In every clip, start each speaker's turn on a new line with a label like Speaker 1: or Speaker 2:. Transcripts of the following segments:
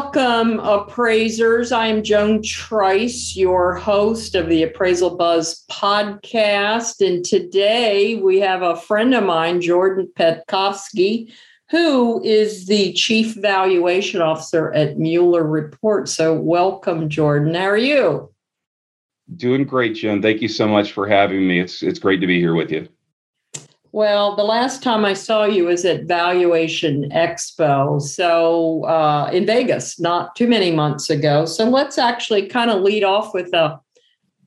Speaker 1: Welcome, appraisers. I am Joan Trice, your host of the Appraisal Buzz podcast. And today we have a friend of mine, Jordan Petkovski, who is the Chief Valuation Officer at Mueller Report. So, welcome, Jordan. How are you?
Speaker 2: Doing great, Joan. Thank you so much for having me. It's it's great to be here with you.
Speaker 1: Well, the last time I saw you was at Valuation Expo, so uh, in Vegas, not too many months ago. So let's actually kind of lead off with a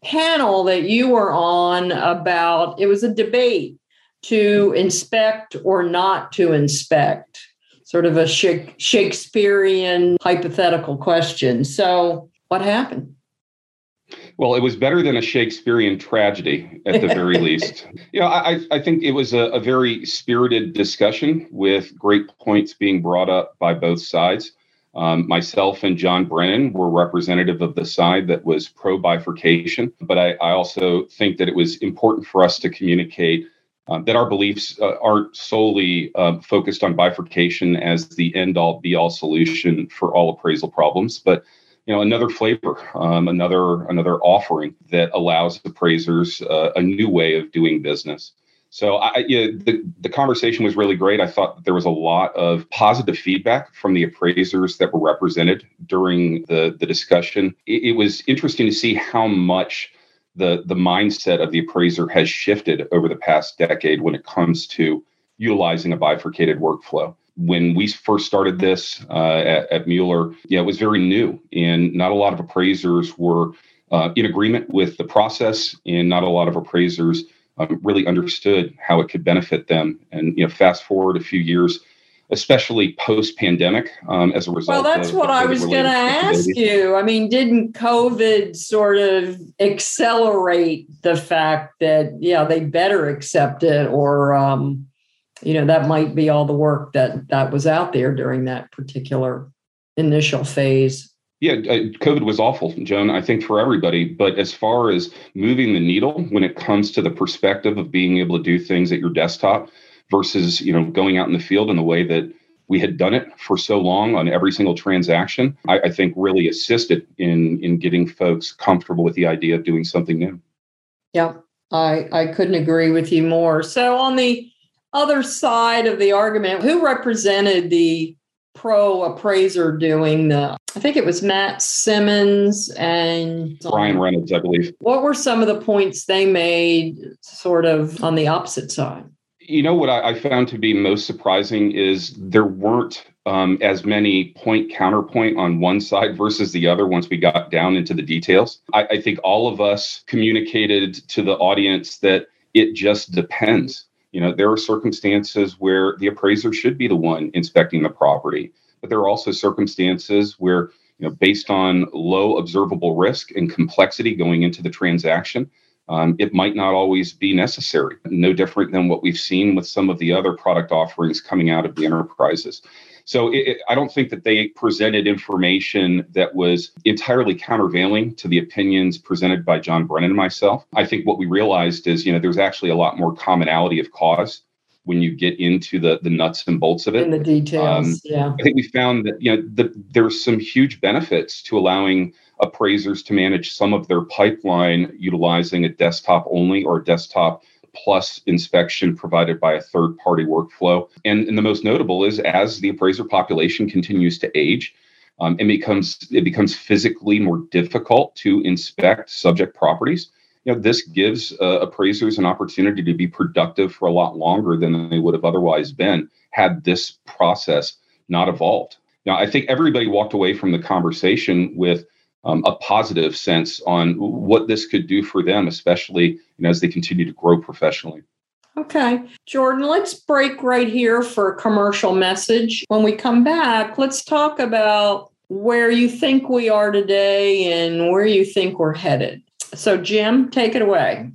Speaker 1: panel that you were on about it was a debate to inspect or not to inspect, sort of a Shakespearean hypothetical question. So, what happened?
Speaker 2: Well, it was better than a Shakespearean tragedy at the very least. You know, I, I think it was a, a, very spirited discussion with great points being brought up by both sides. Um, myself and John Brennan were representative of the side that was pro bifurcation, but I, I, also think that it was important for us to communicate um, that our beliefs uh, aren't solely uh, focused on bifurcation as the end all be all solution for all appraisal problems, but you know another flavor um, another another offering that allows appraisers uh, a new way of doing business so I, you know, the, the conversation was really great. I thought there was a lot of positive feedback from the appraisers that were represented during the, the discussion. It, it was interesting to see how much the, the mindset of the appraiser has shifted over the past decade when it comes to utilizing a bifurcated workflow when we first started this uh, at, at, Mueller, yeah, it was very new, and not a lot of appraisers were uh, in agreement with the process, and not a lot of appraisers um, really understood how it could benefit them. And you know, fast forward a few years, especially post pandemic, um, as a result.
Speaker 1: Well, that's
Speaker 2: of,
Speaker 1: what I was going to ask you. I mean, didn't COVID sort of accelerate the fact that yeah, they better accept it or um, you know that might be all the work that that was out there during that particular initial phase.
Speaker 2: Yeah uh, covid was awful joan i think for everybody. But as far as moving the needle when it comes to the perspective of being able to do things at your desktop versus you know going out in the field in the way that we had done it for so long on every single transaction I, I think really assisted in in getting folks comfortable with the idea of doing something new.
Speaker 1: Yeah i i couldn't agree with you more. So on the other side of the argument, who represented the pro appraiser doing the I think it was Matt Simmons and
Speaker 2: Brian Reynolds, I believe.
Speaker 1: What were some of the points they made sort of on the opposite side?
Speaker 2: You know what I, I found to be most surprising is there weren't um, as many point counterpoint on one side versus the other once we got down into the details. I, I think all of us communicated to the audience that it just depends you know, there are circumstances where the appraiser should be the one inspecting the property, but there are also circumstances where, you know, based on low observable risk and complexity going into the transaction, um, it might not always be necessary. No different than what we've seen with some of the other product offerings coming out of the enterprises. So it, I don't think that they presented information that was entirely countervailing to the opinions presented by John Brennan and myself. I think what we realized is, you know, there's actually a lot more commonality of cause when you get into the the nuts and bolts of it.
Speaker 1: In the details, um, yeah.
Speaker 2: I think we found that you know the, there's some huge benefits to allowing appraisers to manage some of their pipeline utilizing a desktop only or desktop plus inspection provided by a third party workflow. And, and the most notable is as the appraiser population continues to age, um, it becomes it becomes physically more difficult to inspect subject properties. You know, this gives uh, appraisers an opportunity to be productive for a lot longer than they would have otherwise been had this process not evolved. Now, I think everybody walked away from the conversation with um, a positive sense on what this could do for them, especially you know, as they continue to grow professionally.
Speaker 1: Okay, Jordan, let's break right here for a commercial message. When we come back, let's talk about where you think we are today and where you think we're headed. So, Jim, take it away.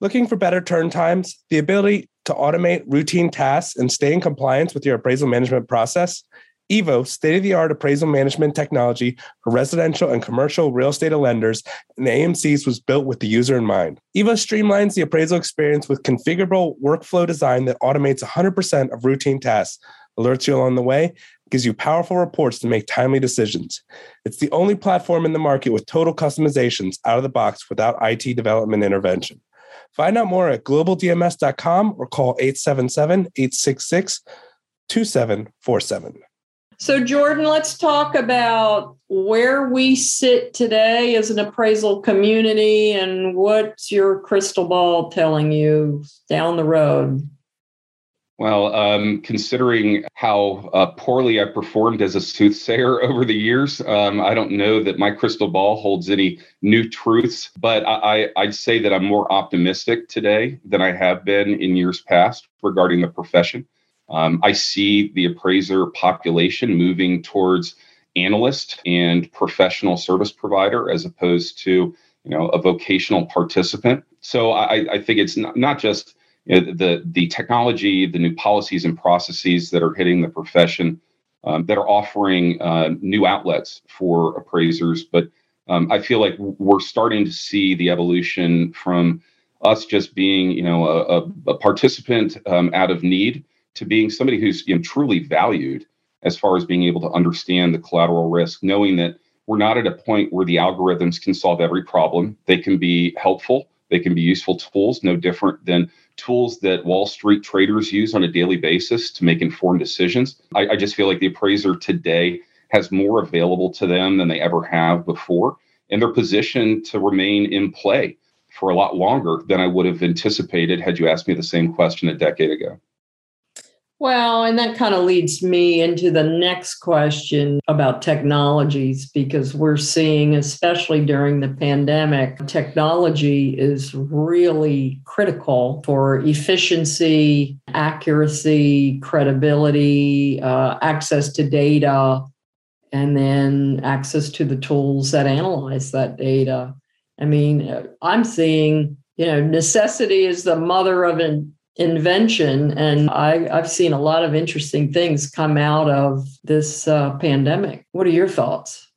Speaker 3: Looking for better turn times, the ability to automate routine tasks and stay in compliance with your appraisal management process? Evo, state of the art appraisal management technology for residential and commercial real estate lenders and AMCs was built with the user in mind. Evo streamlines the appraisal experience with configurable workflow design that automates 100% of routine tasks, alerts you along the way, gives you powerful reports to make timely decisions. It's the only platform in the market with total customizations out of the box without IT development intervention. Find out more at globaldms.com or call 877 866 2747.
Speaker 1: So, Jordan, let's talk about where we sit today as an appraisal community and what's your crystal ball telling you down the road?
Speaker 2: Well, um, considering how uh, poorly I performed as a soothsayer over the years, um, I don't know that my crystal ball holds any new truths, but I, I'd say that I'm more optimistic today than I have been in years past regarding the profession. Um, I see the appraiser population moving towards analyst and professional service provider as opposed to you know a vocational participant. So I, I think it's not, not just you know, the the technology, the new policies and processes that are hitting the profession um, that are offering uh, new outlets for appraisers, but um, I feel like we're starting to see the evolution from us just being, you know, a, a participant um, out of need to being somebody who's you know, truly valued as far as being able to understand the collateral risk, knowing that we're not at a point where the algorithms can solve every problem. They can be helpful, they can be useful tools, no different than tools that Wall Street traders use on a daily basis to make informed decisions. I, I just feel like the appraiser today has more available to them than they ever have before, and they're positioned to remain in play for a lot longer than I would have anticipated had you asked me the same question a decade ago.
Speaker 1: Well, and that kind of leads me into the next question about technologies because we're seeing, especially during the pandemic, technology is really critical for efficiency, accuracy, credibility, uh, access to data, and then access to the tools that analyze that data. I mean, I'm seeing, you know, necessity is the mother of in, invention. And I, have seen a lot of interesting things come out of this uh, pandemic. What are your thoughts?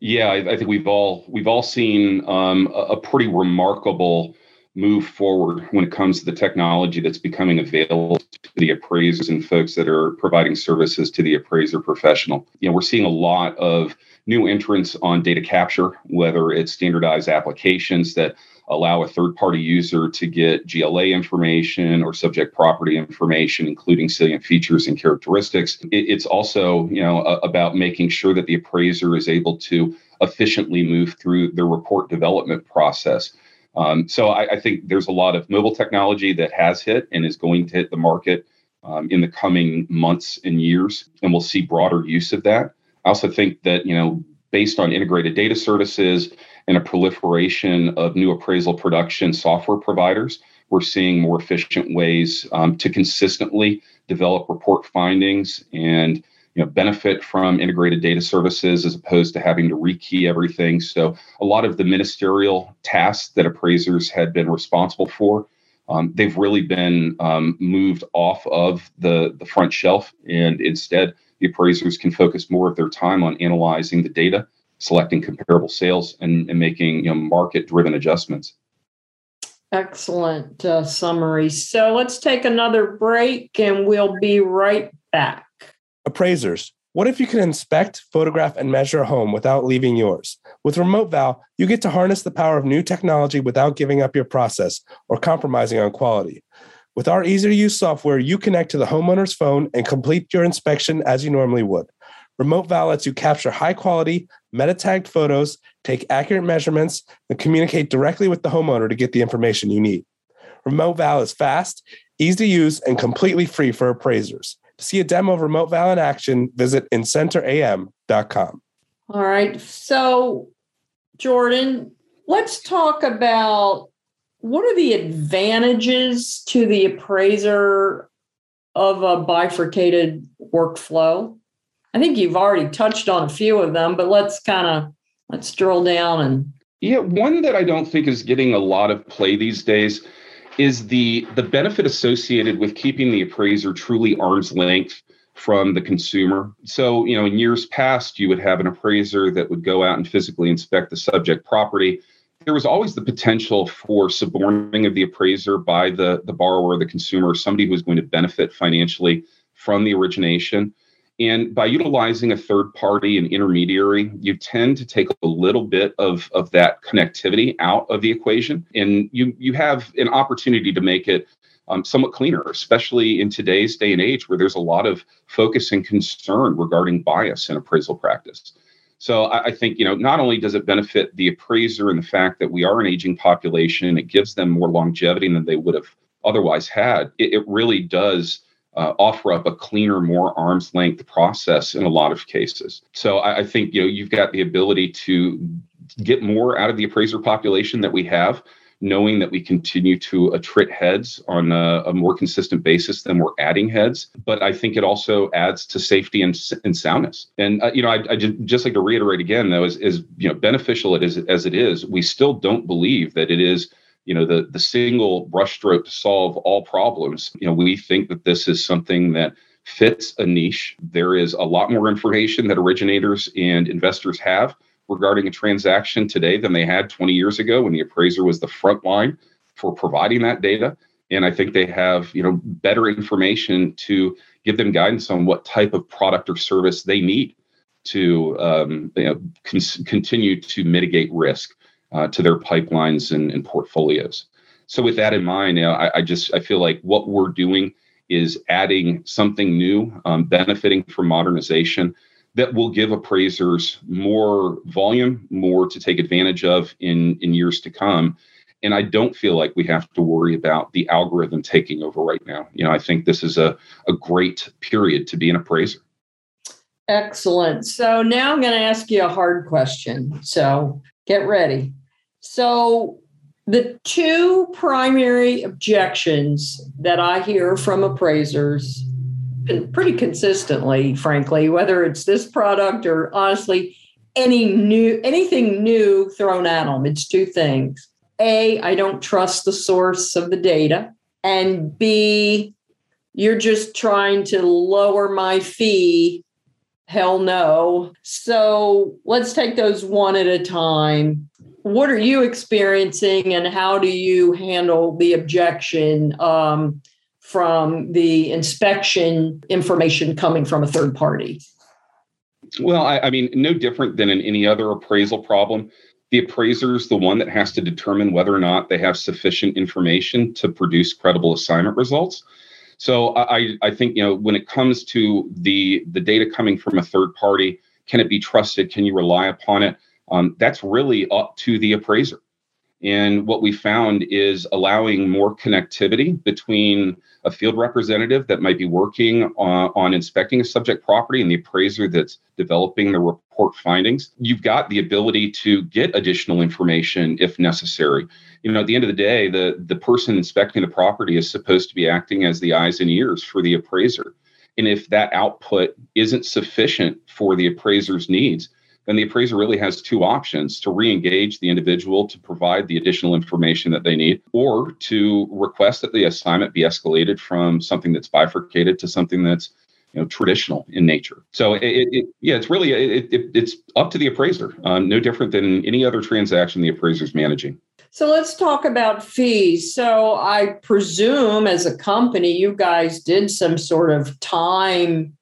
Speaker 2: Yeah, I, I think we've all we've all seen um, a, a pretty remarkable move forward when it comes to the technology that's becoming available to the appraisers and folks that are providing services to the appraiser professional. You know, we're seeing a lot of new entrants on data capture, whether it's standardized applications that allow a third party user to get GLA information or subject property information, including salient features and characteristics. it's also, you know, about making sure that the appraiser is able to efficiently move through the report development process. Um, so I, I, think there's a lot of mobile technology that has hit and is going to hit the market um, in the coming months and years, and we'll see broader use of that. I also think that you know, based on integrated data services and a proliferation of new appraisal production software providers, we're seeing more efficient ways um, to consistently develop report findings and you know, benefit from integrated data services as opposed to having to rekey everything. So a lot of the ministerial tasks that appraisers had been responsible for, um, they've really been um, moved off of the, the front shelf, and instead the appraisers can focus more of their time on analyzing the data selecting comparable sales and, and making you know, market driven adjustments.
Speaker 1: Excellent uh, summary. So let's take another break and we'll be right back.
Speaker 3: Appraisers, what if you can inspect, photograph, and measure a home without leaving yours? With Remote Val, you get to harness the power of new technology without giving up your process or compromising on quality. With our easy to use software, you connect to the homeowner's phone and complete your inspection as you normally would. Remote Val lets you capture high quality, meta tagged photos, take accurate measurements, and communicate directly with the homeowner to get the information you need. Remote Val is fast, easy to use, and completely free for appraisers. To see a demo of Remote Val in action, visit incenteram.com.
Speaker 1: All right. So, Jordan, let's talk about what are the advantages to the appraiser of a bifurcated workflow? I think you've already touched on a few of them, but let's kind of let's drill down and
Speaker 2: yeah, one that I don't think is getting a lot of play these days is the the benefit associated with keeping the appraiser truly arm's length from the consumer. So, you know, in years past, you would have an appraiser that would go out and physically inspect the subject property. There was always the potential for suborning of the appraiser by the, the borrower, the consumer, somebody who was going to benefit financially from the origination. And by utilizing a third party and intermediary, you tend to take a little bit of, of that connectivity out of the equation. And you, you have an opportunity to make it um, somewhat cleaner, especially in today's day and age where there's a lot of focus and concern regarding bias in appraisal practice. So I, I, think you know not only does it benefit the appraiser and the fact that we are an aging population, it gives them more longevity than they would have otherwise had. It, it really does uh, offer up a cleaner, more arm's length process in a lot of cases. So I, I think you know you've got the ability to get more out of the appraiser population that we have knowing that we continue to attrit heads on a, a, more consistent basis than we're adding heads. But I think it also adds to safety and, and soundness. And uh, you know, I, I just, just like to reiterate again, though, is, is you know beneficial it is as it is, we still don't believe that it is you know the the single brushstroke to solve all problems. You know, we think that this is something that fits a niche. There is a lot more information that originators and investors have regarding a transaction today than they had 20 years ago when the appraiser was the front line for providing that data and i think they have you know better information to give them guidance on what type of product or service they need to um, you know, con- continue to mitigate risk uh, to their pipelines and, and, portfolios so with that in mind you know, I, I, just i feel like what we're doing is adding something new um, benefiting from modernization that will give appraisers more volume, more to take advantage of in, in years to come. And I don't feel like we have to worry about the algorithm taking over right now. You know, I think this is a, a great period to be an appraiser.
Speaker 1: Excellent. So now I'm going to ask you a hard question. So get ready. So, the two primary objections that I hear from appraisers pretty consistently, frankly, whether it's this product or honestly any new anything new thrown at them. It's two things. A, I don't trust the source of the data. And B, you're just trying to lower my fee. Hell no. So let's take those one at a time. What are you experiencing and how do you handle the objection? Um, from the inspection information coming from a third party?
Speaker 2: Well, I, I, mean, no different than in any other appraisal problem. The appraiser is the one that has to determine whether or not they have sufficient information to produce credible assignment results. So I, I think you know when it comes to the the data coming from a third party, can it be trusted? Can you rely upon it? Um, that's really up to the appraiser. And what we found is allowing more connectivity between a field representative that might be working on, on, inspecting a subject property and the appraiser that's developing the report findings. You've got the ability to get additional information if necessary. You know, at the end of the day, the, the person inspecting the property is supposed to be acting as the eyes and ears for the appraiser. And if that output isn't sufficient for the appraiser's needs, then the appraiser really has two options to re-engage the individual to provide the additional information that they need or to request that the assignment be escalated from something that's bifurcated to something that's you know traditional in nature. So it, it yeah it's really it, it, it's up to the appraiser um, no different than any other transaction the appraiser is managing.
Speaker 1: So let's talk about fees. So i presume as a company you guys did some sort of time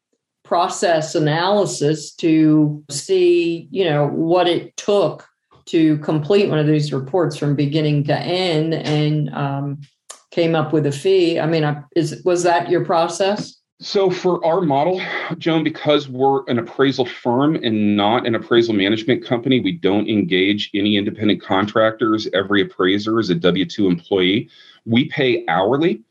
Speaker 1: process analysis to see, you know, what it took to complete one of these reports from beginning to end and um, came up with a fee. I mean, is was that your process?
Speaker 2: So for our model, Joan, because we're an appraisal firm and not an appraisal management company, we don't engage any independent contractors. Every appraiser is a W 2 employee. We pay hourly.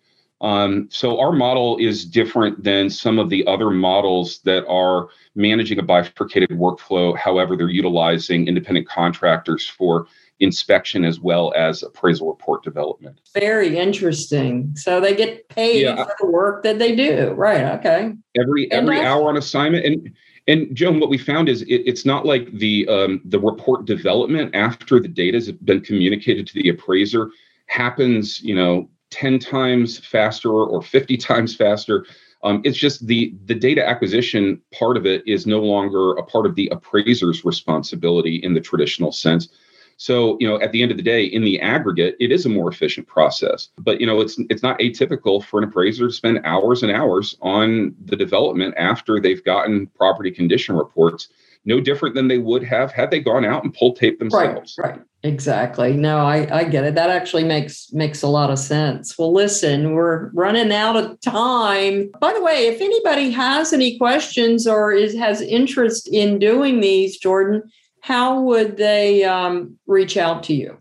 Speaker 2: Um, so our model is different than some of the other models that are managing a bifurcated workflow. However, they're utilizing independent contractors for inspection as well as appraisal report development.
Speaker 1: Very interesting. So they get paid yeah. for the work that they do. Right. Okay.
Speaker 2: Every every hour on assignment. And and Joan, what we found is it, it's not like the um, the report development after the data has been communicated to the appraiser happens, you know, 10 times faster or 50 times faster. Um, it's just the the data acquisition part of it is no longer a part of the appraiser's responsibility in the traditional sense. So, you know, at the end of the day, in the aggregate, it is a more efficient process. But, you know, it's it's not atypical for an appraiser to spend hours and hours on the development after they've gotten property condition reports, no different than they would have had they gone out and pulled tape themselves.
Speaker 1: Right, right. Exactly. No, I, I get it. That actually makes makes a lot of sense. Well, listen, we're running out of time. By the way, if anybody has any questions or is has interest in doing these, Jordan, how would they um, reach out to you?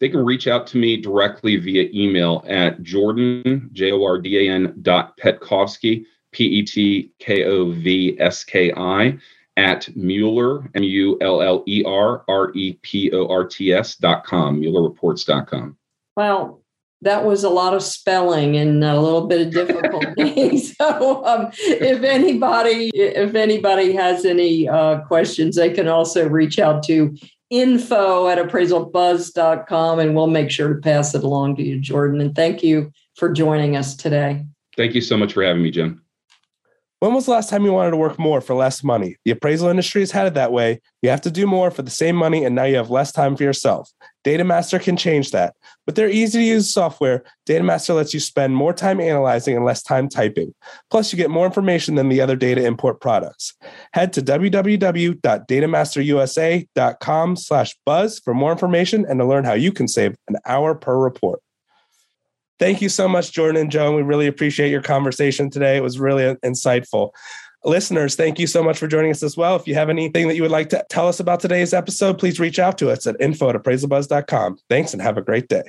Speaker 2: They can reach out to me directly via email at jordan, J O R D A N dot Petkovski, P E T K O V S K I, at Mueller, M U L L E R R E P O R T S dot com, MuellerReports dot com.
Speaker 1: Well, that was a lot of spelling and a little bit of difficulty. so, um, if anybody if anybody has any uh, questions, they can also reach out to info at appraisalbuzz.com and we'll make sure to pass it along to you, Jordan. And thank you for joining us today.
Speaker 2: Thank you so much for having me, Jim.
Speaker 3: When was the last time you wanted to work more for less money? The appraisal industry has had it that way. You have to do more for the same money, and now you have less time for yourself. Datamaster can change that. With their easy to use software, Datamaster lets you spend more time analyzing and less time typing. Plus, you get more information than the other data import products. Head to www.datamasterusa.com slash buzz for more information and to learn how you can save an hour per report. Thank you so much, Jordan and Joan. We really appreciate your conversation today. It was really insightful. Listeners, thank you so much for joining us as well. If you have anything that you would like to tell us about today's episode, please reach out to us at info at appraisalbuzz.com. Thanks and have a great day.